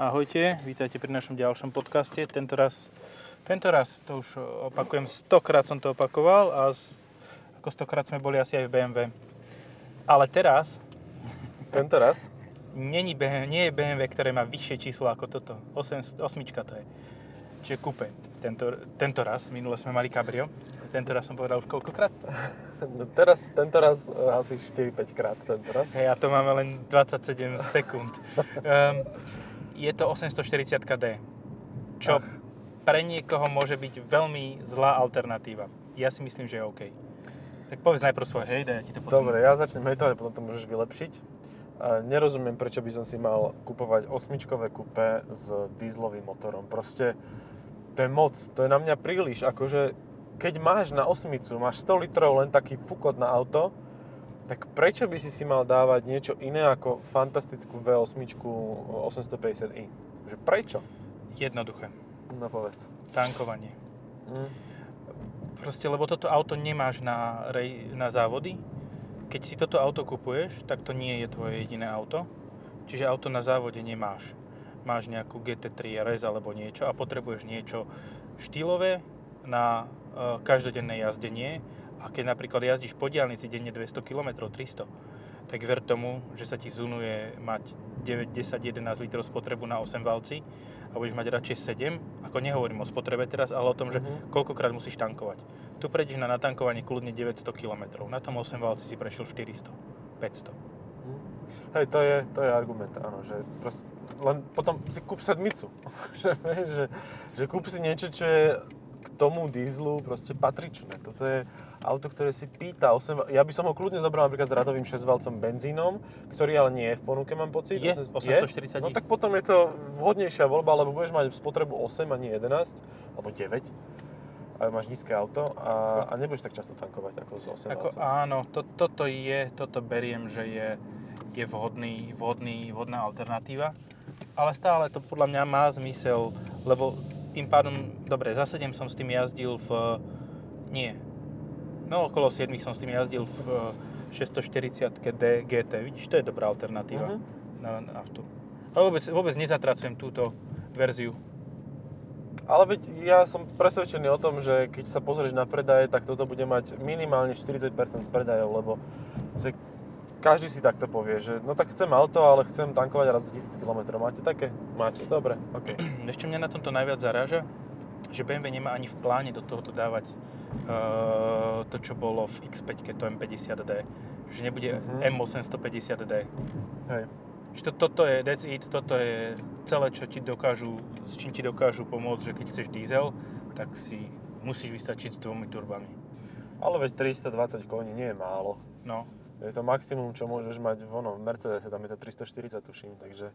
Ahojte, vítajte pri našom ďalšom podcaste. Tento raz, tento raz to už opakujem, stokrát som to opakoval a ako stokrát sme boli asi aj v BMW. Ale teraz Tento raz? není BMW, nie je BMW, ktoré má vyššie číslo ako toto. 8, osmička to je. Čiže kúpe. Tento, tento raz, minule sme mali Cabrio. Tento raz som povedal už koľkokrát? No teraz, tento raz e, asi 4-5 krát tento raz. Hej, a to máme len 27 sekúnd. Um, je to 840D, čo Ach. pre niekoho môže byť veľmi zlá alternatíva. Ja si myslím, že je OK. Tak povedz najprv svoj, hej, daj ja ti to potom. Dobre, ja začnem hejtovať, potom to môžeš vylepšiť. A nerozumiem, prečo by som si mal kupovať osmičkové kupe s dízlovým motorom. Proste to je moc, to je na mňa príliš. Akože keď máš na osmicu, máš 100 litrov len taký fukot na auto, tak prečo by si si mal dávať niečo iné ako fantastickú V8 850i? Že prečo? Jednoduché. No povedz. Tankovanie. Hm. Proste, lebo toto auto nemáš na, rej, na závody. Keď si toto auto kupuješ, tak to nie je tvoje jediné auto. Čiže auto na závode nemáš. Máš nejakú GT3 RS alebo niečo a potrebuješ niečo štýlové na e, každodenné jazdenie. A keď napríklad jazdíš po diálnici denne 200 km, 300, tak ver tomu, že sa ti zunuje mať 9, 10, 11 litrov spotrebu na 8 valci a budeš mať radšej 7, ako nehovorím o spotrebe teraz, ale o tom, že Mhm. koľkokrát musíš tankovať. Tu prejdeš na natankovanie kľudne 900 km, na tom 8 valci si prešiel 400, 500. Hm. Hej, to je, to je argument, áno, že proste, len potom si kúp sedmicu. že, že, že kúp si niečo, čo je k tomu dízlu proste patričné. Toto je auto, ktoré si pýta 8 val- Ja by som ho kľudne zobral napríklad s radovým 6-valcom benzínom, ktorý ale nie je v ponuke, mám pocit. Je, 840 No tak potom je to vhodnejšia voľba, lebo budeš mať spotrebu 8 a nie 11, alebo 9 a máš nízke auto a, a nebudeš tak často tankovať ako s 8 Ako, áno, to, toto je, toto beriem, že je, je vhodný, vhodný, vhodná alternatíva. Ale stále to podľa mňa má zmysel, lebo tým pádom, dobre, za 7 som s tým jazdil v, nie, no okolo 7 som s tým jazdil v 640 D GT, vidíš, to je dobrá alternatíva Mhm. na, na auto. Ale vôbec, vôbec nezatracujem túto verziu. Ale veď ja som presvedčený o tom, že keď sa pozrieš na predaje, tak toto bude mať minimálne 40% z predajov, lebo každý si takto povie, že no tak chcem auto, ale chcem tankovať raz za 1000 km. Máte také? Máte, dobre, OK. Ešte mňa na tomto najviac zaráža, že BMW nemá ani v pláne do tohoto dávať uh, to, čo bolo v X5, to M50D. Že nebude Mhm. M850D. Hej. Že to, toto je, that's it, toto je celé, čo ti dokážu, s čím ti dokážu pomôcť, že keď chceš diesel, tak si musíš vystačiť s dvomi turbami. Ale veď 320 koní nie je málo. No, Je to maximum, čo môžeš mať v, onom, v Mercedese, tam je to 340 tuším, takže...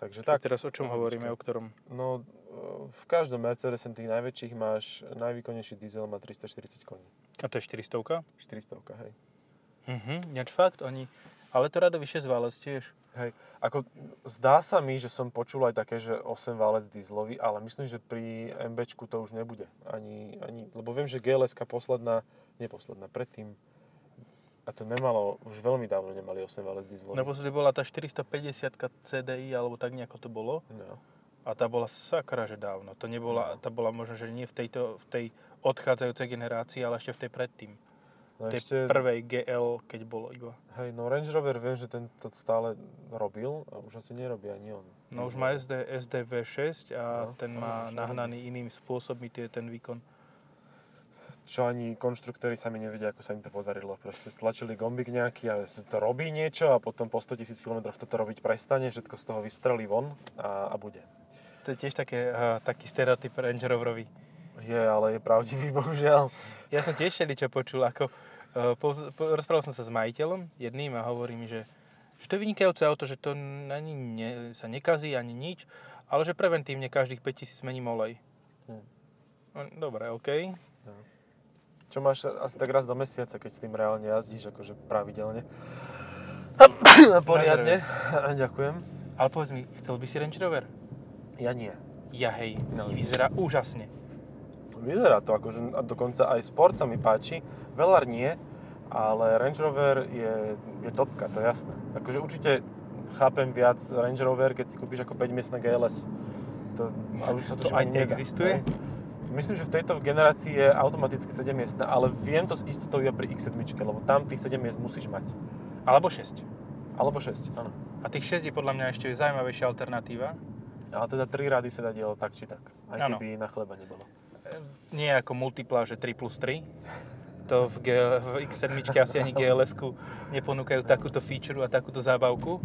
Takže tak. tak. teraz o čom hovoríme, o ktorom? No, e, v každom Mercedese tých najväčších máš, najvýkonnejší diesel má 340 koní. A to je 400 400, hej. Mhm, ináč fakt, oni... Ale to radový 6 válec tiež. Hej, ako zdá sa mi, že som počul aj také, že 8 válec dieselový, ale myslím, že pri MBčku to už nebude. Ani, ani, lebo viem, že gls posledná, neposledná, predtým, a to nemalo, už veľmi dávno nemali 8 válec dieselový. Naposledy bola tá 450 CDI, alebo tak nejako to bolo. No. A tá bola sakra, že dávno. To nebola, tá bola možno, že nie v, tejto, v tej odchádzajúcej generácii, ale ešte v tej predtým. No tej ešte, prvej GL, keď bolo iba. hej, no Range Rover viem, že ten to stále robil a už asi nerobí ani on. No už má SD, SDV6 a No, ten má nahnaný iným spôsobmi tie, ten výkon. Čo ani konštruktéri sami nevedia, ako sa im to podarilo. Proste stlačili gombík nejaký a to robí niečo a potom po 100 000 km toto robiť prestane, všetko z toho vystrelí von a, a bude. To je tiež také, uh, taký stereotyp Range Roverový. Je, ale je pravdivý, bohužiaľ. Ja som tiež čo počul, ako uh, poz, po, rozprával som sa s majiteľom jedným a hovorí mi, že, že to je vynikajúce auto, že to ani ne, sa nekazí, ani nič, ale že preventívne každých 5000 mením olej. Hm. Dobre, OK. Čo máš asi tak raz do mesiaca, keď s tým reálne jazdíš, akože pravidelne. Poriadne. Ďakujem. Ale povedz mi, chcel by si Range Rover? Ja nie. Ja hej, No. vyzerá úžasne. Vyzerá to akože a dokonca aj sport sa mi páči. Velar nie, ale Range Rover je, je topka, to je jasné. Akože určite chápem viac Range Rover, keď si kúpiš ako 5-miestne GLS. To, a už sa to, To už aj ani nedá, existuje? hej. Myslím, že v tejto generácii je automaticky 7 miestne, ale viem to s istotou iba pri X7, lebo tam tých 7 miest musíš mať. Alebo 6. Alebo 6, áno. A tých 6 je podľa mňa ešte zaujímavejšia alternatíva. Ale teda 3 rady sa dá dielo tak či tak. Aj Áno. keby na chleba nebolo. E, Nie ako multipla, že 3 plus 3. To v, G, v X7 asi ani GLS-ku neponúkajú takúto feature a takúto zábavku,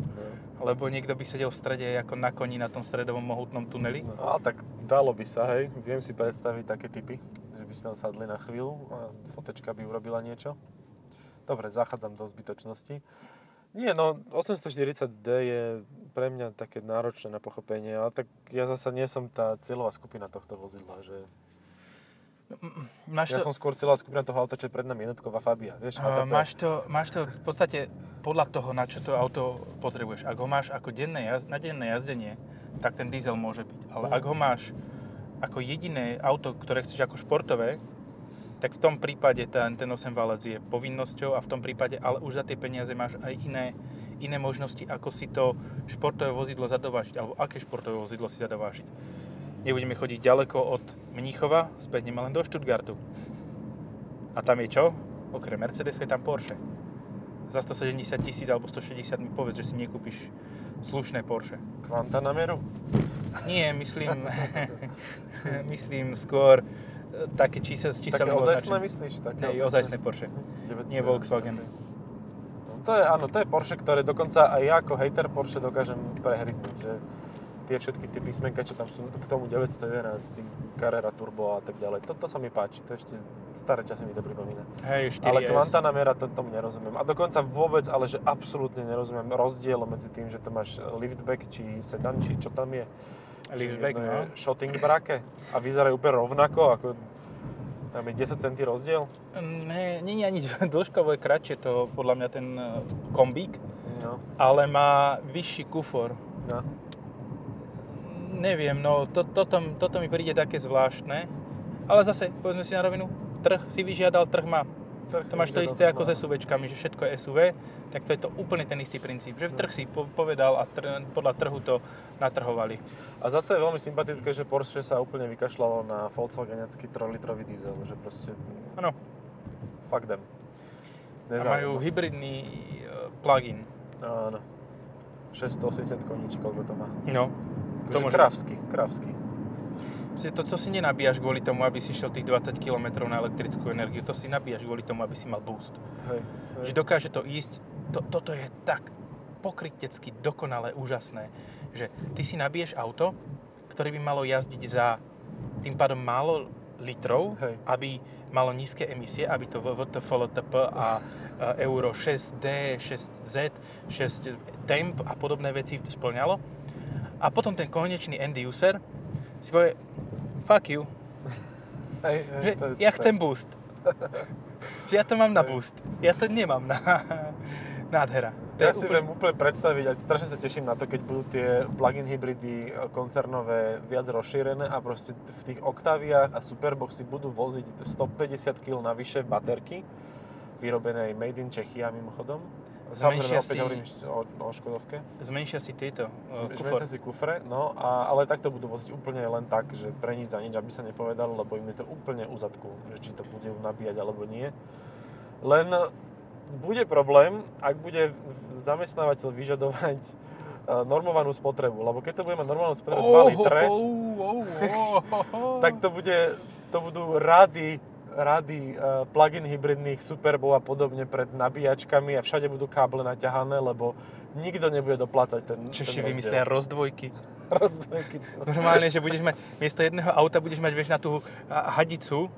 lebo niekto by sedel v strede ako na koni na tom stredovom mohutnom tuneli. No, ale tak dalo by sa, hej. Viem si predstaviť také typy, že by si tam sadli na chvíľu a fotečka by urobila niečo. Dobre, zachádzam do zbytočnosti. Nie, no 840D je pre mňa také náročné na pochopenie, ale tak ja zasa nie som tá cieľová skupina tohto vozidla, že Máš ja to, som skôr cieľová skupina toho auta, čo je pred nami jednotková Fabia, vieš? HTP. máš, to, máš to v podstate podľa toho, na čo to auto potrebuješ. Ak ho máš ako denné jazd, na denné jazdenie, tak ten diesel môže byť. Ale Mm. ak ho máš ako jediné auto, ktoré chceš ako športové, tak v tom prípade ten, ten 8 valec je povinnosťou a v tom prípade, ale už za tie peniaze máš aj iné, iné možnosti, ako si to športové vozidlo zadovážiť, alebo aké športové vozidlo si zadovážiť. Nebudeme chodiť ďaleko od Mníchova, spähneme len do Stuttgartu. A tam je čo? Okrem Mercedesu je tam Porsche. Za 170 tisíc alebo 160 mi povedz, že si nekúpiš slušné Porsche. Kvanta na mieru? Nie, myslím, myslím skôr e, také čísel, s Také číselným ozajstné myslíš? Také Hej, ozajstné Porsche. 911. Nie Volkswagen. No, to je, áno, to je Porsche, ktoré dokonca aj ja ako hater Porsche dokážem prehryznúť, že tie všetky tie písmenka, čo tam sú k tomu 911, Carrera Turbo a tak ďalej, toto sa mi páči, to ešte staré časy mi to pripomína. Hej, 4S. Ale Quantanamera to, tomu nerozumiem. A dokonca vôbec, ale že absolútne nerozumiem rozdiel medzi tým, že to máš liftback, či sedan, či čo tam je. Liftback, no. shotting brake a vyzerajú úplne rovnako, ako tam je 10 cm rozdiel. Nie, nie je ani dĺžkovo je kratšie to podľa mňa ten e, kombík, No, ale má vyšší kufor. no. Neviem, no to, toto, toto mi príde také zvláštne. Ale zase, povedzme si na rovinu, trh si vyžiadal, trh má. Trh To máš to isté ako no. s SUVčkami, že všetko je SUV, tak to je to úplne ten istý princíp. Že trh si po- povedal a tr- podľa trhu to natrhovali. A zase je veľmi sympatické, že Porsche sa úplne vykašľalo na Volkswagenecký 3-litrový diesel, že proste Áno, fuck them. a majú hybridný e, plug-in. Áno. 680 koní, či koľko to má. No, To môže- kravsky, kravsky. To, co si nenabíjaš kvôli tomu, aby si šiel tých 20 km na elektrickú energiu, to si nabíjaš kvôli tomu, aby si mal boost. Hej, Že hej. dokáže to ísť, to, toto je tak pokrytecky dokonale úžasné, že ty si nabiješ auto, ktoré by malo jazdiť za tým pádom málo litrov, Hej. aby malo nízke emisie, aby to VVTF, LTP a Euro 6D, 6Z, 6 Temp a podobné veci splňalo. A potom ten konečný end user si povie, fuck you, Hej, hej, že ja super. chcem boost. že ja to mám na boost. Ja to nemám na nádhera. To Ja si úplne- viem úplne predstaviť a strašne sa teším na to, keď budú tie plug-in hybridy e, koncernové viac rozšírené a proste v tých Octaviách a Superboxy budú voziť 150 kg navyše baterky, vyrobené aj made in Czechia mimochodom. Samozrejme, opäť si- hovorím o, o Škodovke. Zmenšia si tieto uh, Zmenšia si kufre, no, a, ale takto budú voziť úplne len tak, že pre nič za nič, aby sa nepovedalo, lebo im je to úplne u zadku, že či to bude nabíjať alebo nie. Len bude problém, ak bude zamestnávateľ vyžadovať e, normovanú spotrebu, lebo keď to bude mať normálnu spotrebu 2 litre, oh, oh, oh. tak to, bude, to budú rady, rady uh, plug-in hybridných Superbov a podobne pred nabíjačkami a všade budú káble naťahané, lebo nikto nebude doplácať ten, Češi ten vymyslia rozdvojky. rozdvojky. Normálne, že budeš mať, miesto jedného auta budeš mať, vieš, na tú hadicu,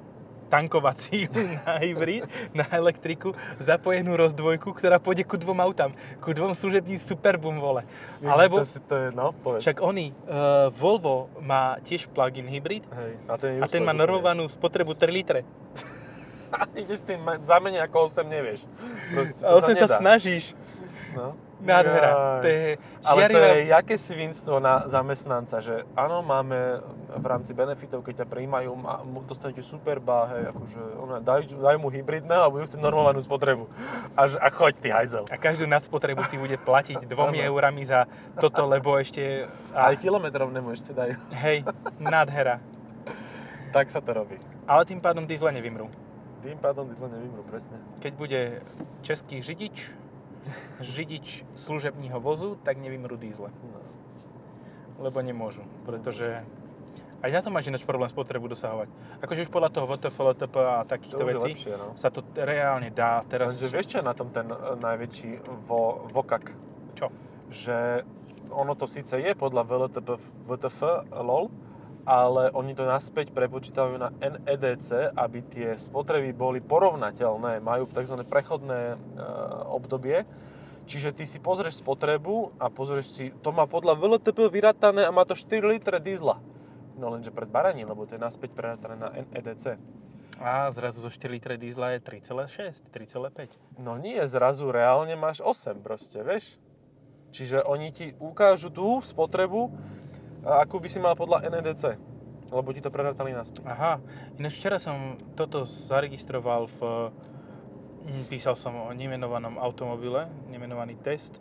tankovaciu na hybrid, na elektriku, zapojenú rozdvojku, ktorá pôjde ku dvom autám, ku dvom služebným Superbum, vole. Ježiš, Alebo, To, si, to je, no, povedz. však oni, uh, Volvo má tiež plug-in hybrid Hej, a ten, a ten má normovanú spotrebu 3 litre. Ideš s tým za menej ako 8 nevieš. Proste, to A 8 sa nedá. snažíš. No. Nádhera. Jaj. To je Ale to je jaké svinstvo na zamestnanca, že áno, máme v rámci benefitov, keď ťa prijímajú, dostanete super hej, akože ona, daj, daj mu hybridné a budú chcieť normálnu spotrebu. A, a choď ty hajzel. A každú nadspotrebu si bude platiť dvomi eurami za toto, lebo ešte... Aj A, kilometrovnému ešte dajú. hej, nádhera. tak sa to robí. Ale tým pádom diesle nevymrú. Tým pádom diesel nevymrú, presne. Keď bude český židič, židič služebního vozu, tak nevymrú diesle. No. Lebo nemôžu, pretože aj na to máš ináč problém spotrebu dosahovať. Akože už podľa toho VTF, LTP a To takýchto je vecí lepšie, no. sa to reálne dá teraz... Lenže vieš, čo je na tom ten e, najväčší vo, vokak? Čo? Že ono to síce je podľa VLTP, VTF, LOL, ale oni to naspäť prepočítajú na NEDC, aby tie spotreby boli porovnateľné. Majú tzv. prechodné e, obdobie. Čiže ty si pozrieš spotrebu a pozrieš si, to má podľa VLTP vyratané a má to 4 litre diesla. No lenže pred baraním, lebo to je naspäť preratané na NEDC. A zrazu zo 4 litre diesla je 3,6, 3,5. No nie, zrazu reálne máš 8 proste, vieš? Čiže oni ti ukážu tú spotrebu, akú by si mal podľa NEDC. Lebo ti to prerátali naspäť. Aha, ináč včera som toto zaregistroval v... hm, Písal som o nemenovanom automobile, nemenovaný test.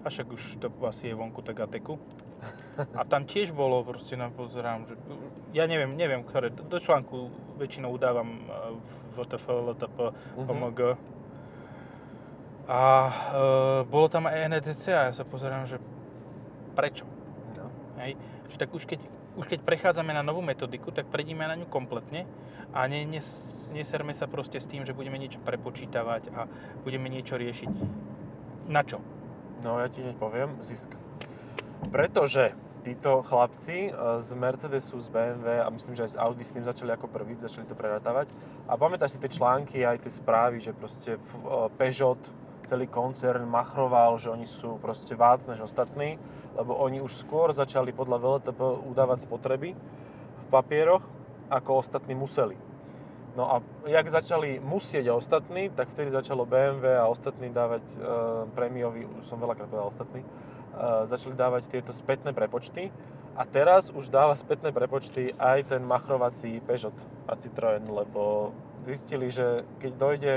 A však už to asi je vonku tak ateku. A tam tiež bolo, proste na pozerám, že... Ja neviem, neviem, ktoré, do do článku väčšinou udávam eh, VTF, LTP, Mhm. OMG. A e, bolo tam aj NEDC a ja sa pozerám, že prečo? No. Hej. Že tak už keď, už keď prechádzame na novú metodiku, tak prejdime na ňu kompletne a ne, nes, neserme sa proste s tým, že budeme niečo prepočítavať a budeme niečo riešiť. Na čo? no ja ti hneď poviem, zisk. Pretože títo chlapci e, z Mercedesu, z BMW a myslím, že aj z Audi s tým začali ako prvý, začali to prerátavať. A pamätáš si tie články, aj tie správy, že proste e, Peugeot, celý koncern machroval, že oni sú proste vác než ostatní, lebo oni už skôr začali podľa VLTP udávať spotreby v papieroch, ako ostatní museli. No a jak začali musieť ostatní, tak vtedy začalo BMW a ostatní dávať e, prémiový, už som veľakrát povedal ostatní, e, začali dávať tieto spätné prepočty a teraz už dáva spätné prepočty aj ten machrovací Peugeot a Citroën, lebo zistili, že keď dojde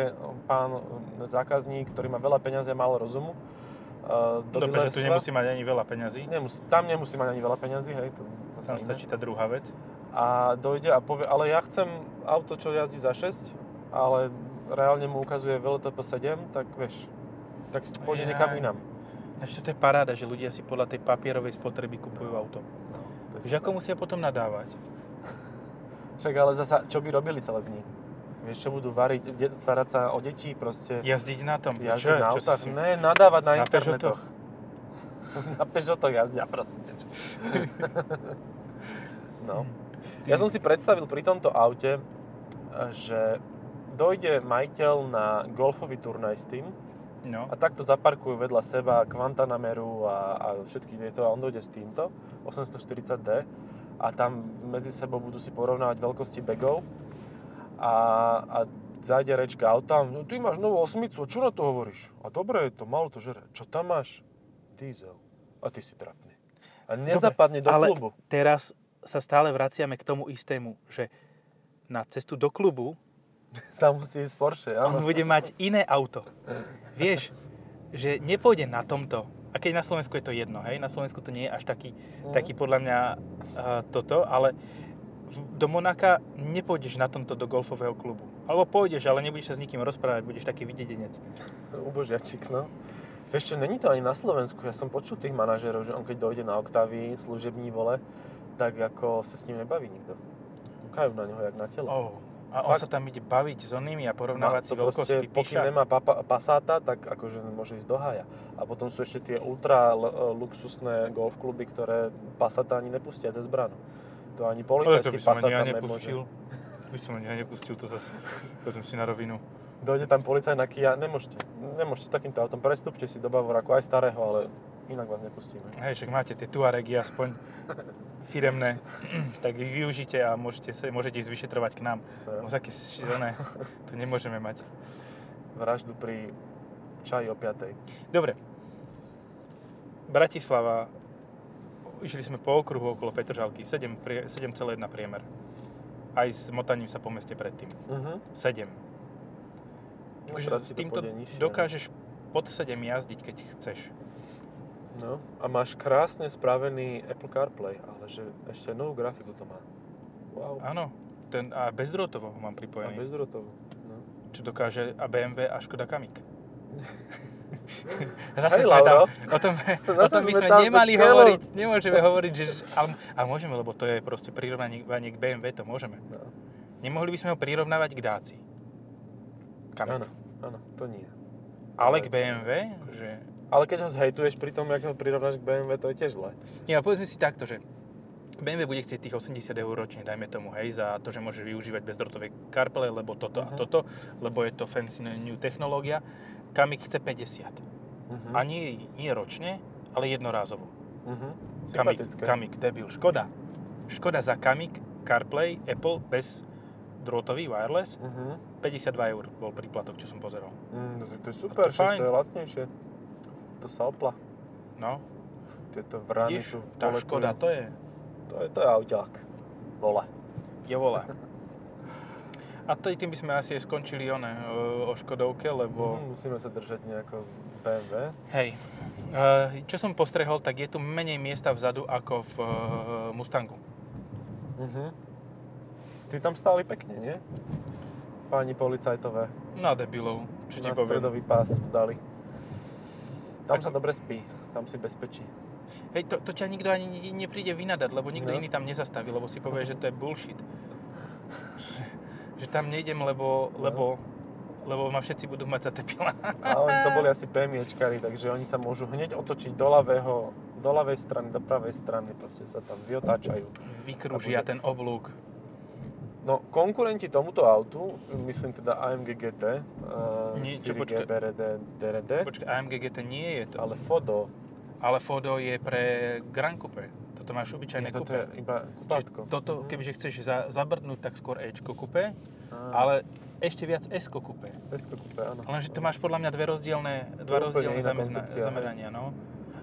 pán zákazník, ktorý má veľa peňazí a málo rozumu, e, do Dobre, že tu nemusí mať ani veľa peňazí. Nemusí, tam nemusí mať ani veľa peňazí, hej, to zase Tam stačí tá druhá vec. a dojde a povie, ale ja chcem auto, čo jazdí za 6, ale reálne mu ukazuje VLTP 7, tak vieš, tak pôjde Jaj. niekam inám. Ináč toto je paráda, že ľudia si podľa tej papierovej spotreby kupujú auto. To je Že ako musia potom nadávať? Však ale zasa, čo by robili celé dni? Vieš, čo budú variť, de- starať sa o deti, proste Jazdiť na tom. jazdiť na Čo autách? si Ne, nadávať na, Na internetoch. na Peugeotoch jazdia, prosím ťa, no. Ja som si predstavil pri tomto aute, že dojde majiteľ na golfový turnaj s tým, No. A takto zaparkujú vedľa seba Quantanameru a, a všetky tieto a on dojde s týmto 840D a tam medzi sebou budú si porovnávať veľkosti bagov a, a zajde rečka auta, no ty máš novú osmicu, čo na to hovoríš? A dobre je to, malo to žere. Čo tam máš? Diesel. A ty si trapný. A nezapadne do ale klubu. teraz sa stále vraciame k tomu istému, že na cestu do klubu Tam musí ísť Porsche, on áno. bude mať iné auto. Vieš, že nepôjde na tomto. A keď na Slovensku je to jedno, hej, na Slovensku to nie je až taký, Mhm. taký podľa mňa uh, toto, ale do Monaka nepôjdeš na tomto do golfového klubu. Alebo pôjdeš, ale nebudeš sa s nikým rozprávať, budeš taký videdenec. Ubožiačik, no. Vieš čo, není to ani na Slovensku. Ja som počul tých manažerov, že on keď dojde na Octavii, služební vole, tak ako sa s ním nebaví nikto. Kúkajú na neho jak na telo. Oh. A on Fakt? sa tam ide baviť s onými a porovnávať si veľkosti. píša. nemá papa, pasáta, tak akože môže ísť do hája. A potom sú ešte tie ultra l- luxusné golf kluby, ktoré pasata ani nepustia cez branu. To ani policajský ani ja tam nemôže. nepustil. By som ani ja nepustil to zase. Povedzme si na rovinu. Dojde tam policajt na Kia, nemôžete, nemôžete s takýmto autom, prestúpte si do Bavoraku aj starého, ale inak vás nepustíme. Hej, však máte tie Tuaregy aspoň firemné, tak ich využite a môžete, sa, môžete ísť vyšetrovať k nám. No. Také šílené, to nemôžeme mať. Vraždu pri čaji o 5. Dobre, Bratislava, išli sme po okruhu okolo Petržalky, 7, prie- 7,1 priemer. Aj s motaním sa po meste predtým. Uh-huh. 7. Už s týmto nižšie. dokážeš pod 7 jazdiť, keď chceš. No, a máš krásne spravený Apple CarPlay, ale že ešte novú grafiku to má. Wow. Áno, ten, a bezdrôtovo ho mám A pripojený. bezdrotovú. No. Čo dokáže a BMW a Škoda Kamik. Hej, sme tam, o tom, o Zase tom by sme sme nemali keľu. hovoriť, nemôžeme hovoriť, že, ale, a môžeme, lebo to je proste prirovnanie k BMW, to môžeme. No. Nemohli by sme ho prirovnávať k Dáci. Kamik. Áno, áno, to nie. Ale k BMW, že... Ale keď ho zhejtuješ pri tom, jak ho prirovnáš k BMW, to je tiež zle. Ja, povedzme si takto, že BMW bude chcieť tých 80 eur ročne, dajme tomu, hej, za to, že môže využívať bezdrotové CarPlay, lebo toto a Mhm. toto, lebo je to fancy new technológia. Kamik chce 50. Uh-huh. A nie, nie ročne, ale jednorázovo. Uh-huh. Kamik. Kamik, debil, Škoda. Škoda za Kamik, CarPlay, Apple bez drôtový wireless, Uh-huh. 52 eur bol príplatok, čo som pozeral. Mm, to, to je A super, to fajn. to je lacnejšie. To sa opla. No, Tieto vrany vidíš, tu tá poletujú. Škoda, to je, To je, to je auťák. Vole. je vola. A to, tým by sme asi aj skončili one, o, Škodovke, lebo... Mm, musíme sa držať nejako BMW. Hej, eh, čo som postrehol, tak je tu menej miesta vzadu ako v eh, Mustangu. Uh-huh. Ty tam stáli pekne, nie? Páni policajtové. Na debilov, čo ti Na poviem. stredový pás dali. Tam Tak- sa dobre spí. Tam si bezpečí. Hej, to, to ťa nikto ani ne- nepríde vynadať, lebo nikto No. iný tam nezastaví, lebo si povie, že to je bullshit. Že, tam nejdem, lebo, lebo, lebo ma všetci budú mať za debila. A oni to boli asi PMIčkari, takže oni sa môžu hneď otočiť do ľavého, do ľavej strany, do pravej strany, proste sa tam vyotáčajú. Vykrúžia A bude- ten oblúk. No, konkurenti tomuto autu, myslím teda AMG GT, uh, Nie, čo, 4G počkaj. BRD, DRD, Počkaj, AMG GT nie je to, ale Fodo, ale Fodo je pre Grand Coupe. Toto máš obyčajné nie, toto coupe. je iba kupátko. Toto, Mhm. kebyže chceš za, zabrdnúť, tak skôr Ečko coupe, Á, ale ešte viac S-ko kúpe, áno. Lenže to máš podľa mňa dve rozdielne, dva rozdielne hej. zamerania. No.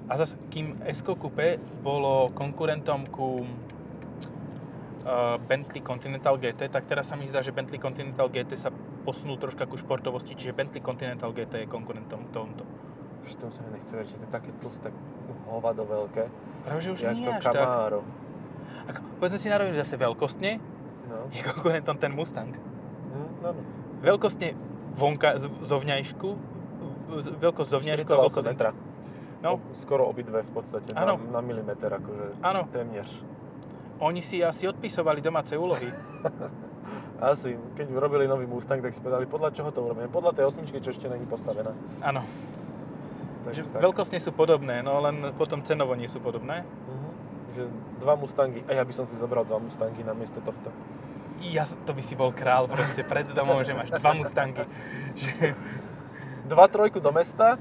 A zase, kým S-ko coupe bolo konkurentom ku uh, Bentley Continental GT, tak teraz sa mi zdá, že Bentley Continental GT sa posunul troška ku športovosti, čiže Bentley Continental GT je konkurentom tomuto. Už tomu sa mi nechce veriť, že to je také tlsté hovado veľké. Práve, že už jak nie to až tak. Camaro. Ako, povedzme si na rovinu zase veľkostne, No. je konkurentom ten Mustang. Hm, no, no. Veľkostne vonka, z- zovňajšku, z- veľkosť zovňajšku a 4,8 veľkosť... metra. No, Skoro obidve v podstate, na, Áno. na milimeter, akože áno, témnež. oni si asi odpisovali domáce úlohy. Asi, keď robili nový Mustang, tak si povedali, podľa čoho to urobíme? Podľa tej osmičky, čo ešte není postavená. Áno, Takže že tak. veľkostne sú podobné, no len potom cenovo nie sú podobné. Mhm. Že dva Mustangy, a ja by som si zobral dva Mustangy na miesto tohto. Ja, to by si bol král proste pred domom, že máš dva Mustangy. Dva trojku do mesta,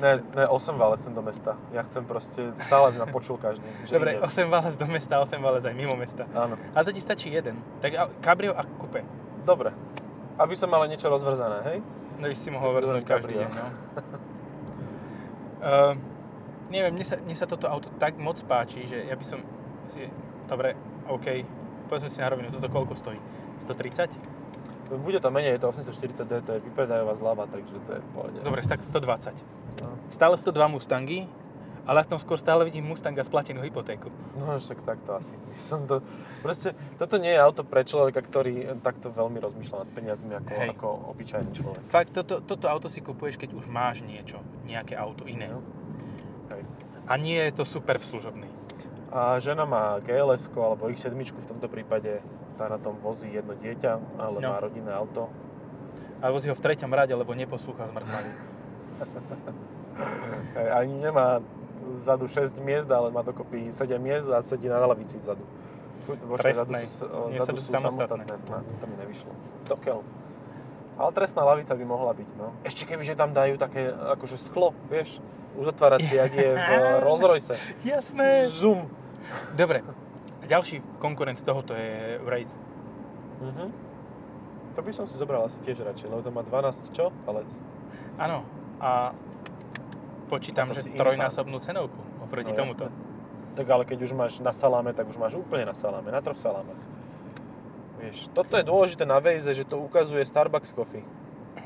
ne, ne, 8 válec do mesta. Ja chcem proste stále, ma počul každý. Dobre, idem. 8 válec do mesta, 8 válec aj mimo mesta. Áno, A to ti stačí jeden. Tak a- cabrio a coupe. dobre. Aby som mal niečo rozvrzané, hej? No by si mohol si vrznúť zoberiem každý deň, no. uh, neviem, mne sa, mne sa toto auto tak moc páči, že ja by som si... Dobre, OK, povedzme si na rovinu, toto koľko stojí? 130? Bude to menej, je to 840 D, to je vypredajová zľava, takže to je v pohode. Dobre, tak 120. No, Stále 102 Mustangy, ale v tom skôr stále vidím Mustanga splatenú hypotéku. no však takto asi. Som to, proste, toto nie je auto pre človeka, ktorý takto veľmi rozmýšľa nad peniazmi ako, Hej. ako obyčajný človek. Fakt, toto, toto auto si kupuješ, keď už máš niečo, nejaké auto iné. No. Hej. A nie je to super služobný. A žena má gls alebo X7 v tomto prípade, tá na tom vozí jedno dieťa, ale No. má rodinné auto. A vozí ho v treťom rade, lebo neposlúcha zmrtvali. Hej, ani nemá vzadu 6 miest, ale má dokopy 7 miest a sedí na lavici vzadu. Počkaj, vzadu sú, vzadu sú samostatné. samostatné. No, to mi nevyšlo. Dokiaľ. Ale trestná lavica by mohla byť, no. Ešte keby, že tam dajú také, akože sklo, vieš, uzatváracie, jak je v Rolls Royce. Jasné. Zoom. Dobre, ďalší konkurent tohoto je Wraith. Mhm. To by som si zobral asi tiež radšej, lebo to má 12 čo? Palec. Áno, a počítam, že trojnásobnú cenovku. oproti No, tomuto. jasné. Tak ale keď už máš na saláme, tak už máš úplne na saláme, na troch salámach. Vieš, toto je dôležité na Waze, že to ukazuje Starbucks Coffee.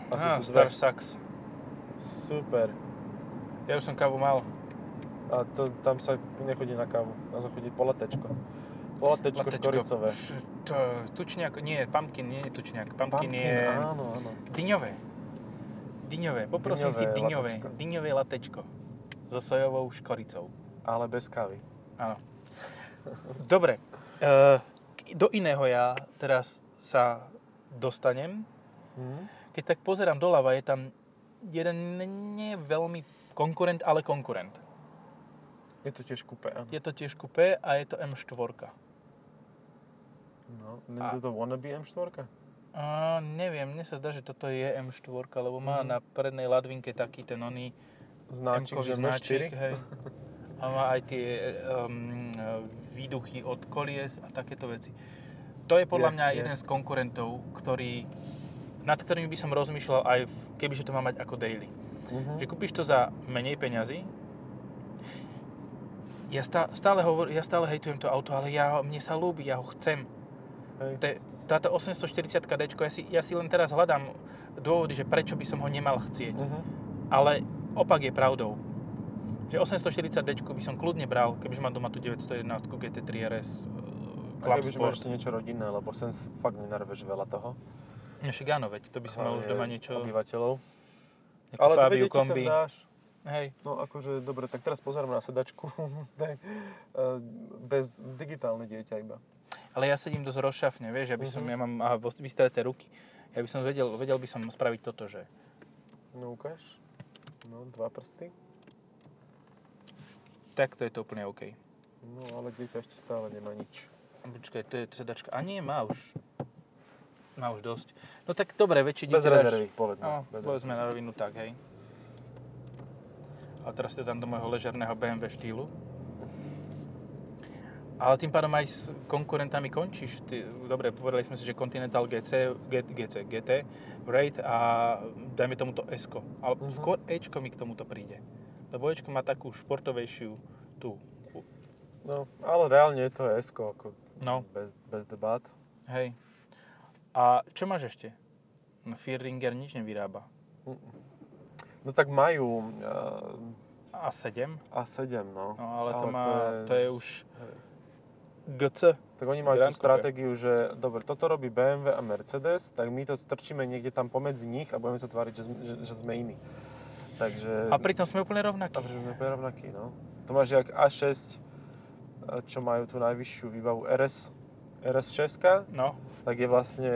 A sú Á, tu Star. Sax. Super. Ja už som kávu mal. A to, tam sa nechodí na kávu, tam sa chodí po latečko. Po latečko, Latečko. škoricové. Š- To, tučniak, nie, pumpkin, nie je tučniak. Pumpkin, Pumpkin, je áno, áno. dyňové. Dyňové, poprosím si Dyňové dyňové. latečko. Dyňové latečko. So sojovou škoricou. Ale bez kávy. Áno. Dobre, e, do iného ja teraz sa dostanem. Hm? Keď tak pozerám doľava, je tam jeden nie veľmi konkurent, ale konkurent. Je to tiež kúpe, áno. Je to tiež kupé a je to M4. No, nie to wannabe M4? A, neviem, mne sa zdá, že toto je M4, lebo má Mhm. na prednej ladvinke taký ten oný M-kový že značík, M4? hej. A má aj tie um, výduchy od kolies a takéto veci. To je podľa Je, mňa je. jeden z konkurentov, ktorý, nad ktorými by som rozmýšľal aj v, kebyže to má mať ako daily. Mhm. Že kúpiš to za menej peňazí, ja stá, stále, hovor, ja stále hejtujem to auto, ale ja, mne sa ľúbi, ja ho chcem. Hej. To je, táto 840 D, ja si, ja si len teraz hľadám dôvody, že prečo by som ho nemal chcieť. Mhm. Ale opak je pravdou. Že 840 D by som kľudne bral, kebyže mám doma tú 911 GT3 RS Club kebyže máš ešte niečo rodinné, lebo sem fakt nenarveš veľa toho. No však áno, veď, to by som mal už doma niečo, Obyvateľov. Ale Fabiu kombi. dáš. Hej, No akože, dobre, tak teraz pozerám na sedačku. Eh, Bez digitálne dieťa iba. Ale ja sedím dosť rozšafne, vieš, ja by som, Mhm. ja mám aha, vystreté ruky. Ja by som vedel, vedel by som spraviť toto, že No ukáž. No, dva prsty. takto je to úplne OK. No, ale dieťa ešte stále nemá nič. Počkaj, to je sedačka. A nie, má už. Má už dosť. No tak dobre, väčšie Bez dieťa dáš- rezervy, povedzme. No, Bez povedzme na rovinu tak, hej. A teraz to dám do môjho ležerného BMW štýlu. Ale tým pádom aj s konkurentami končíš. Ty, dobre, povedali sme si, že Continental GC, G- GC, GT, Raid a dajme tomuto s Ale Mhm. skôr Ečko mi k tomuto príde. Lebo Ečko má takú športovejšiu tú, No, ale reálne je to s ako no, bez, bez debát. hej. A čo máš ešte? No, Firringer nič nevyrába. No tak majú uh, A7? A7, no. No, ale, to, má, je- to je už hej. GC. Tak oni majú Grand tú stratégiu, že dobre, toto robí BMW a Mercedes, tak my to strčíme niekde tam pomedzi nich a budeme sa tváriť, že že, že sme iní. Takže... A pritom sme úplne rovnakí. A že sme úplne rovnakí, no. To máš jak A6, e, čo majú tú najvyššiu výbavu RS, RS6, No, tak je vlastne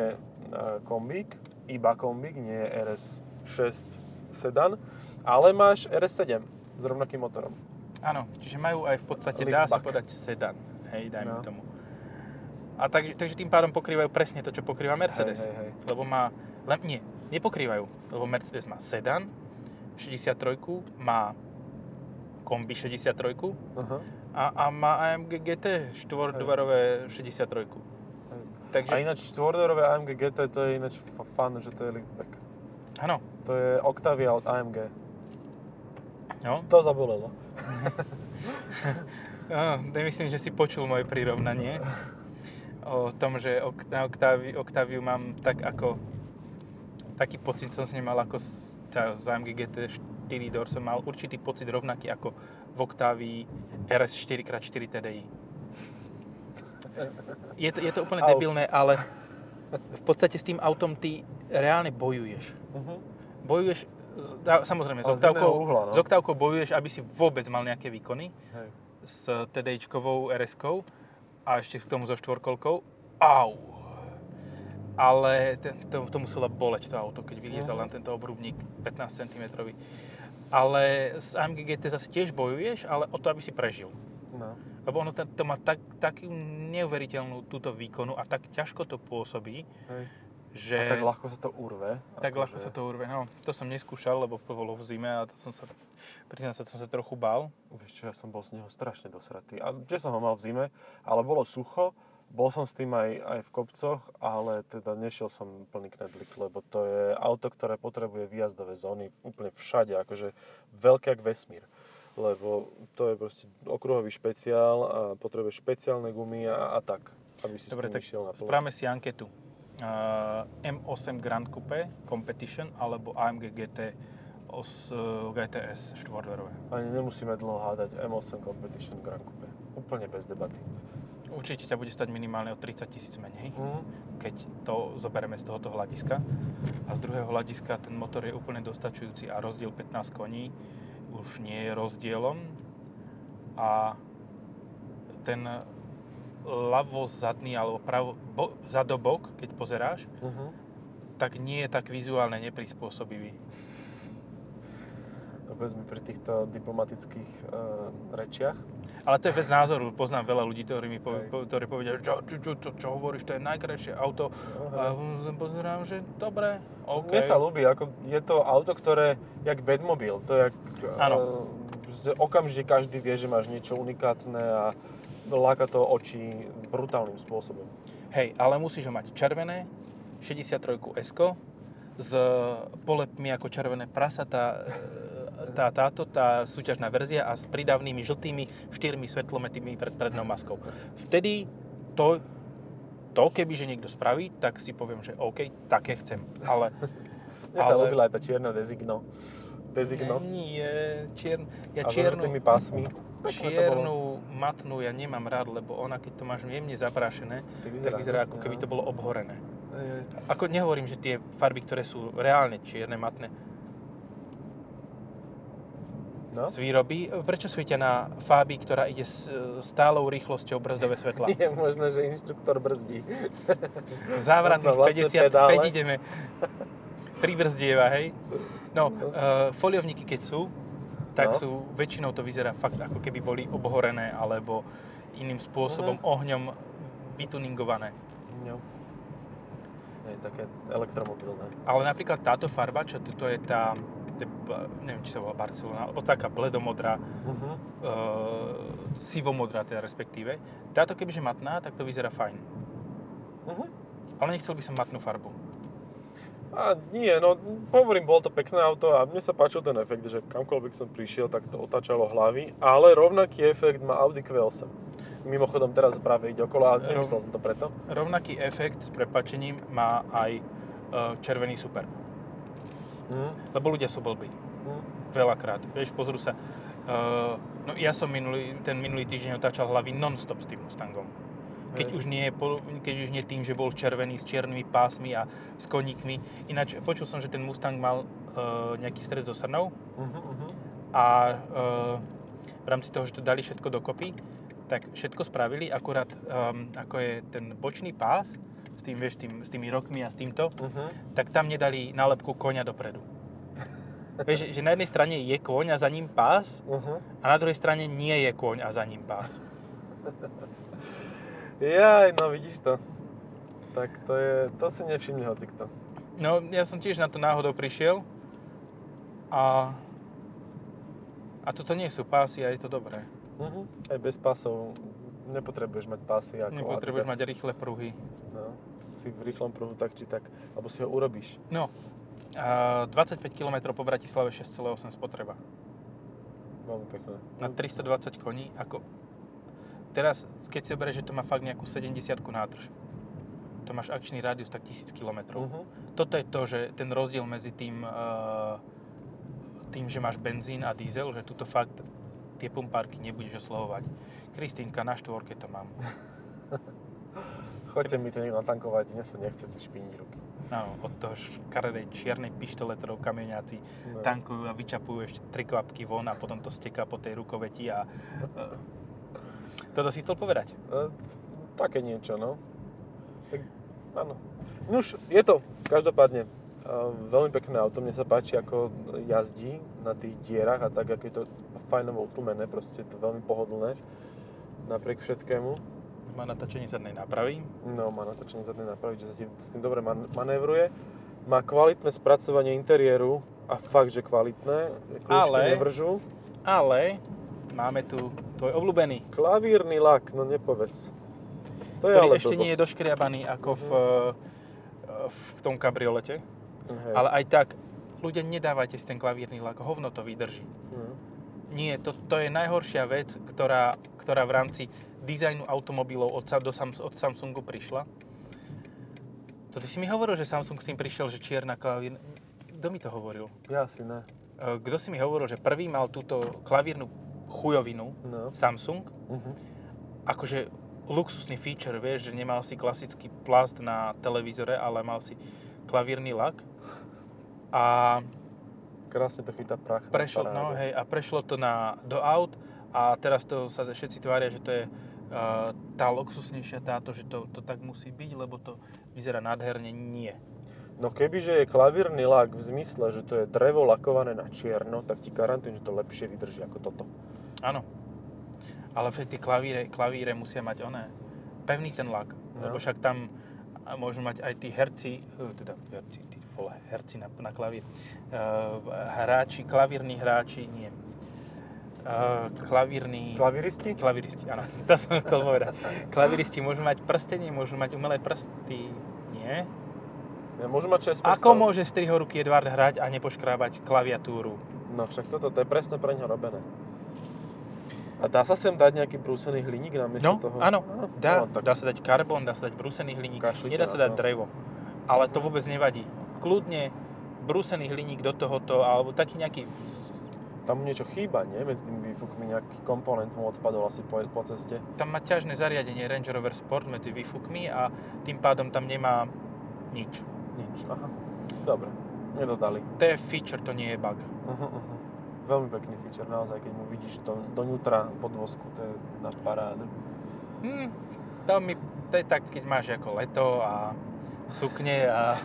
kombík, iba kombík, nie je RS6 sedan, ale máš RS7 s rovnakým motorom. áno. Čiže majú aj v podstate, dá sa Liftback. povedať, sedan. Hej, dajme No. tomu. A takže, takže tým pádom pokrývajú presne to, čo pokrýva Mercedes. Hej, hej, hej. Lebo má, len, nie, nepokrývajú, lebo Mercedes má sedan, 63, má kombi 63 Aha. a, a má AMG GT štvordverové 63. Hej. Takže, A ináč štvordorové AMG GT, to je ináč f- fun, že to je liftback. áno, To je Octavia od AMG. no. To zabolelo. No, myslím, že si počul moje prirovnanie o tom, že na Octavi- Octaviu mám tak ako taký pocit som s ním mal ako tá, z AMG GT 4 door som mal určitý pocit rovnaký ako v Octavii RS 4x4 TDI. Je to, je to úplne Au. debilné, ale v podstate s tým autom ty reálne bojuješ. Uh-huh. Bojuješ, dá- samozrejme, s Ale oktávkou, uhla, no. s oktávkou bojuješ, aby si vôbec mal nejaké výkony Hej. S TDIčkovou RS-kou a ešte k tomu so štvorkolkou. Au! Ale to, to muselo boleť to auto, keď vyliezal Mhm. len tento obrubník 15 cm. Ale s AMG GT zase tiež bojuješ, ale o to, aby si prežil. No. Lebo ono ten- to má tak, takú neuveriteľnú túto výkonu a tak ťažko to pôsobí, Hej. Že... A tak ľahko sa to urve. Tak akože- ľahko sa to urve. No, to som neskúšal, lebo bolo v zime a to som sa, priznám sa, to som sa trochu bál. Vieš čo, ja som bol z neho strašne dosratý. A tiež som ho mal v zime, ale bolo sucho. Bol som s tým aj, aj v kopcoch, ale teda nešiel som plný knedlik, lebo to je auto, ktoré potrebuje výjazdové zóny úplne všade, akože veľké jak vesmír. lebo to je proste okruhový špeciál a potrebuješ špeciálne gumy a, a tak, aby si Dobre, s tým tak išiel na správame si anketu. Uh, M8 Grand Coupe Competition alebo AMG GT os, uh, GTS štvorverové. Ani nemusíme dlho hádať M8 Competition Grand Coupe. Úplne bez debaty. Určite ťa bude stať minimálne o 30 tisíc menej, Mhm. keď to zoberieme z tohoto hľadiska. A z druhého hľadiska ten motor je úplne dostačujúci a rozdiel 15 koní už nie je rozdielom. A ten ľavo zadný alebo pravo, bo, zadobok, keď pozeráš, Mhm. tak nie je tak vizuálne neprispôsobivý. Povedz mi pri týchto diplomatických uh, rečiach. Ale to je vec názoru. Poznám veľa ľudí, ktorí mi po, Hej. po, ktorí povedia, že čo, čo, čo, čo, čo hovoríš, to je najkrajšie auto. A Aha. ja pozerám, že dobre, OK. Mne sa ľúbi, ako je to auto, ktoré, jak Batmobil, to je jak, Áno. eh, okamžite každý vie, že máš niečo unikátne a láka to oči brutálnym spôsobom. Hej, ale musíš ho mať červené, 63 S s polepmi ako červené prasa, tá, tá, táto, tá súťažná verzia a s pridavnými žltými štyrmi svetlometými pred prednou maskou. Vtedy to, to kebyže niekto spraví, tak si poviem, že OK, také chcem. Ale Mne sa Ale- ľúbila aj tá čierna Designo. Designo. nie, čier, ja a so čiernu, žltými pásmi. Čiernu matnú ja nemám rád, lebo ona keď to máš jemne zaprášené, Tak tak vyzerá ako keby no. to bolo obhorené. Hej. Ako nehovorím, že tie farby, ktoré sú reálne čierne, matné, No? z výroby, prečo svietia na fábi, ktorá ide s stálou rýchlosťou brzdové svetla? Je možné, že inštruktor brzdí. Závratných vlastné 55 pedále. ideme. Pribrzdieva, hej? No, uh, foliovníky keď sú, tak No. sú, väčšinou to vyzerá fakt ako keby boli obhorené alebo iným spôsobom Mhm. ohňom vytuningované. No. Je také elektromobilné. Ale napríklad táto farba, čo je tá, to je ba- neviem, či sa volá Barcelona, alebo taká bledomodrá, Uh-huh. e, sivomodrá teda respektíve. Táto kebyže matná, tak to vyzerá fajn. Uh-huh. Ale nechcel by som matnú farbu. A nie, no hovorím, bolo to pekné auto a mne sa páčil ten efekt, že kamkoľvek som prišiel, tak to otáčalo hlavy, ale rovnaký efekt má Audi Q8. Mimochodom teraz práve ide okolo a nemyslel som to preto. Rovnaký efekt s prepačením má aj e, červený super. Mm. Lebo ľudia sú blbí. Mm. Veľakrát. Vieš, pozrú sa. E, no ja som minulý, ten minulý týždeň otáčal hlavy non-stop s tým Mustangom. Keď už, nie, keď už nie tým, že bol červený s čiernymi pásmi a s koníkmi. Ináč počul som, že ten Mustang mal e, nejaký stred so srnou Uh-huh, uh-huh. a e, v rámci toho, že to dali všetko dokopy, tak všetko spravili, akurát um, ako je ten bočný pás, s tým, vieš, tým, s tými rokmi a s týmto, Uh-huh. tak tam nedali nálepku koňa dopredu. vieš, že na jednej strane je kôň a za ním pás Uh-huh. a na druhej strane nie je kôň a za ním pás. Jaj, no vidíš to. Tak to je, to si nevšimne hocikto. No, ja som tiež na to náhodou prišiel a a toto nie sú pásy a je to dobré. Uh-huh. Aj bez pásov nepotrebuješ mať pásy ako Nepotrebuješ Adidas. mať rýchle pruhy. No, si v rýchlom pruhu tak či tak, alebo si ho urobíš. No, a 25 km po Bratislave 6,8 spotreba. Veľmi pekné. na 320 koní, ako teraz, keď si berieš, že to má fakt nejakú 70 nádrž, to máš akčný rádius tak 1000 km. Uh-huh. Toto je to, že ten rozdiel medzi tým, uh, tým, že máš benzín a diesel, že tuto fakt tie pumpárky nebudeš oslovovať. Kristýnka, na štvorke to mám. Choďte mi to niekto natankovať, dnes sa nechce si špiniť ruky. Áno, od toho škaredej čiernej pištole, ktorou kamieňáci No. tankujú a vyčapujú ešte tri kvapky von a potom to steká po tej rukoveti a... Toto si chcel povedať? E, také niečo, no. Tak, áno. Nuž, je to, každopádne, e, veľmi pekné auto, mne sa páči, ako jazdí na tých dierach a tak, ako je to fajnovo utlmené, proste je to veľmi pohodlné napriek všetkému. Má natáčanie zadnej nápravy. No, má natočenie zadnej nápravy, že sa s tým dobre man- manévruje. Má kvalitné spracovanie interiéru a fakt, že kvalitné. Kľúčky Ale- nevržú. Ale máme tu tvoj obľúbený, Klavírny lak, no nepovedz. To je ktorý ale ešte nie je blbosť. doškriabaný ako v, v tom kabriolete. Hej. Ale aj tak, ľudia, nedávajte si ten klavírny lak, hovno to vydrží. Hm. Nie, to, to je najhoršia vec, ktorá, ktorá v rámci dizajnu automobilov od, do, od Samsungu prišla. To ty si mi hovoril, že Samsung s tým prišiel, že čierna klavír... Kto mi to hovoril? Ja si ne. E, Kto si mi hovoril, že prvý mal túto klavírnu chujovinu No. Samsung? Uh-huh. Akože luxusný feature, vieš, že nemal si klasický plast na televízore, ale mal si klavírny lak. A Krásne to chytá prach. prešlo, no, hej, a prešlo to na, do aut a teraz to sa všetci tvária, že to je uh, tá luxusnejšia táto, že to, to tak musí byť, lebo to vyzerá nádherne. Nie. No kebyže je klavírny lak v zmysle, že to je drevo lakované na čierno, tak ti garantujem, že to lepšie vydrží ako toto. Áno. Ale tie klavíre, klavíre musia mať oné, pevný ten lak, No. lebo však tam môžu mať aj tí herci, eh, teda herci, tí vole, herci na, na klavír, uh, hráči, klavírni hráči, nie. Uh, klavírni... Klavíristi? Klaviristi, áno. To som chcel povedať. Klaviristi môžu mať prstenie, môžu mať umelé prsty. Nie? Ja, môžu mať 6 Ako môže strihoruky Edward hrať a nepoškrábať klaviatúru? No však toto, to je presne pre ňo robené. A dá sa sem dať nejaký brúsený hliník namiesto No, toho? áno, dá. No, tak Dá sa dať karbon, dá sa dať brúsený hliník, Kašlite nedá sa na dať to. drevo. Ale to vôbec nevadí. Kľudne brúsený hliník do tohoto, alebo taký nejaký... tam niečo chýba, nie? Medzi tými výfukmi nejaký komponent mu odpadol asi po, po ceste. Tam má ťažné zariadenie Range Rover Sport medzi výfukmi a tým pádom tam nemá nič. Nič, aha. Dobre, nedodali. To je feature, to nie je bug. Uh-huh, uh-huh. Veľmi pekný feature, naozaj, keď mu vidíš to donútra podvozku, to je na parádu. Hm, to, mi, to je tak, keď máš ako leto a sukne a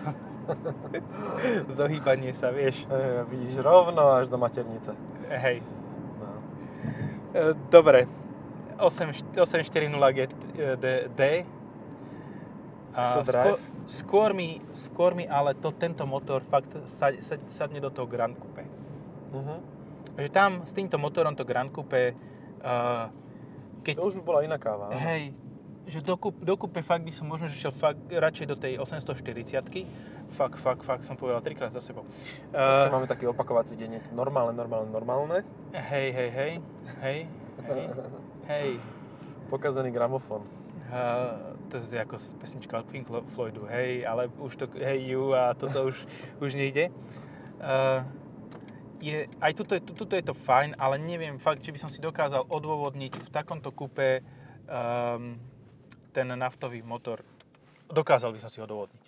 zohýbanie sa, vieš. A vidíš rovno až do maternice. Hej. No. E, Dobre. 8 840 GD. A skôr, skôr, mi, skôr mi ale to, tento motor fakt sa, sa, sadne do toho Grand Coupe. Uh-huh. Že tam s týmto motorom to Grand Coupe, uh, keď To už by bola iná káva. áno. Hej, že do, kúp, do kúpe fakt by som možno že šiel fakt radšej do tej 840 Fakt, fakt, fakt som povedal trikrát za sebou. Dneska Uh, máme taký opakovací deň, je to normálne, normálne, normálne. hej, hej, hej, hej, hej, hej. Pokazený gramofón. Uh, to je ako pesnička od Pink Floydu, hej, ale už to, hej you a toto už, už nejde. Uh, je, aj tuto, je- tuto je to fajn, ale neviem fakt, či by som si dokázal odôvodniť v takomto kúpe um, ten naftový motor. Dokázal by som si ho odôvodniť.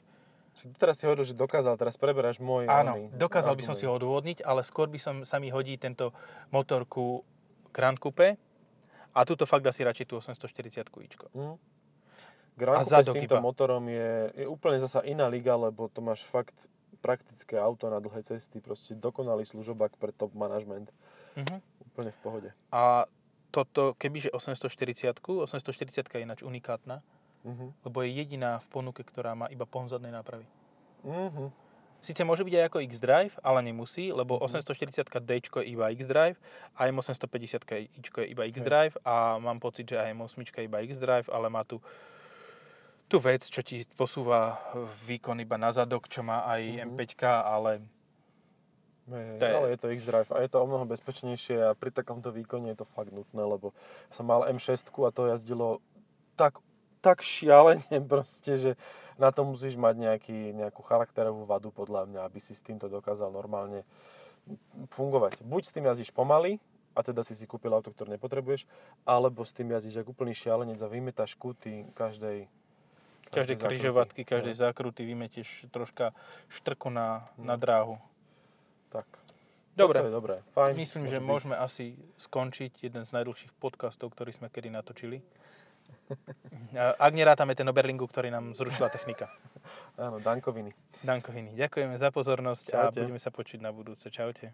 Teraz si hovoril, že dokázal, teraz preberáš môj Áno, oný dokázal by som si ho argument. odôvodniť, ale skôr by som sa mi hodí tento motor ku Grand Coupe a tuto fakt asi radšej tú 840 ičko. Hm. Grand A Coupe s týmto iba. motorom je, je úplne zasa iná liga, lebo to máš fakt praktické auto na dlhé cesty, proste dokonalý služobák pre top management. Mhm. Úplne v pohode. A toto, kebyže 840 840 je ináč unikátna, Uh-huh. lebo je jediná v ponuke, ktorá má iba pohon zadnej nápravy. Uh-huh. Sice môže byť aj ako X-Drive, ale nemusí, lebo Mhm. 840D je iba X-Drive, a M850 je iba X-Drive a mám pocit, že aj M8 je iba X-Drive, ale má tu tú vec, čo ti posúva výkon iba na zadok, čo má aj Mhm. M5, ale To je- Ale je to X-Drive a je to o mnoho bezpečnejšie a pri takomto výkone je to fakt nutné, lebo som mal M6 a to jazdilo tak, tak šialene proste, že na to musíš mať nejaký, nejakú charakterovú vadu podľa mňa, aby si s týmto dokázal normálne fungovať. Buď s tým jazdíš pomaly, a teda si si kúpil auto, ktoré nepotrebuješ, alebo s tým jazdíš ako úplný šialenec a vymetáš kúty každej každej zákruty. križovatky, každej No, zákruty vymetieš troška štrku na, Mhm. na dráhu. Tak. Dobre. Toto je dobré. Fajn. Myslím, môže že byť. môžeme asi skončiť jeden z najdlhších podcastov, ktorý sme kedy natočili. A Ak nerátame ten Oberlingu, ktorý nám zrušila technika. Áno, Dankoviny. Dankoviny, ďakujeme za pozornosť a Čaute. budeme sa počuť na budúce. Čaute.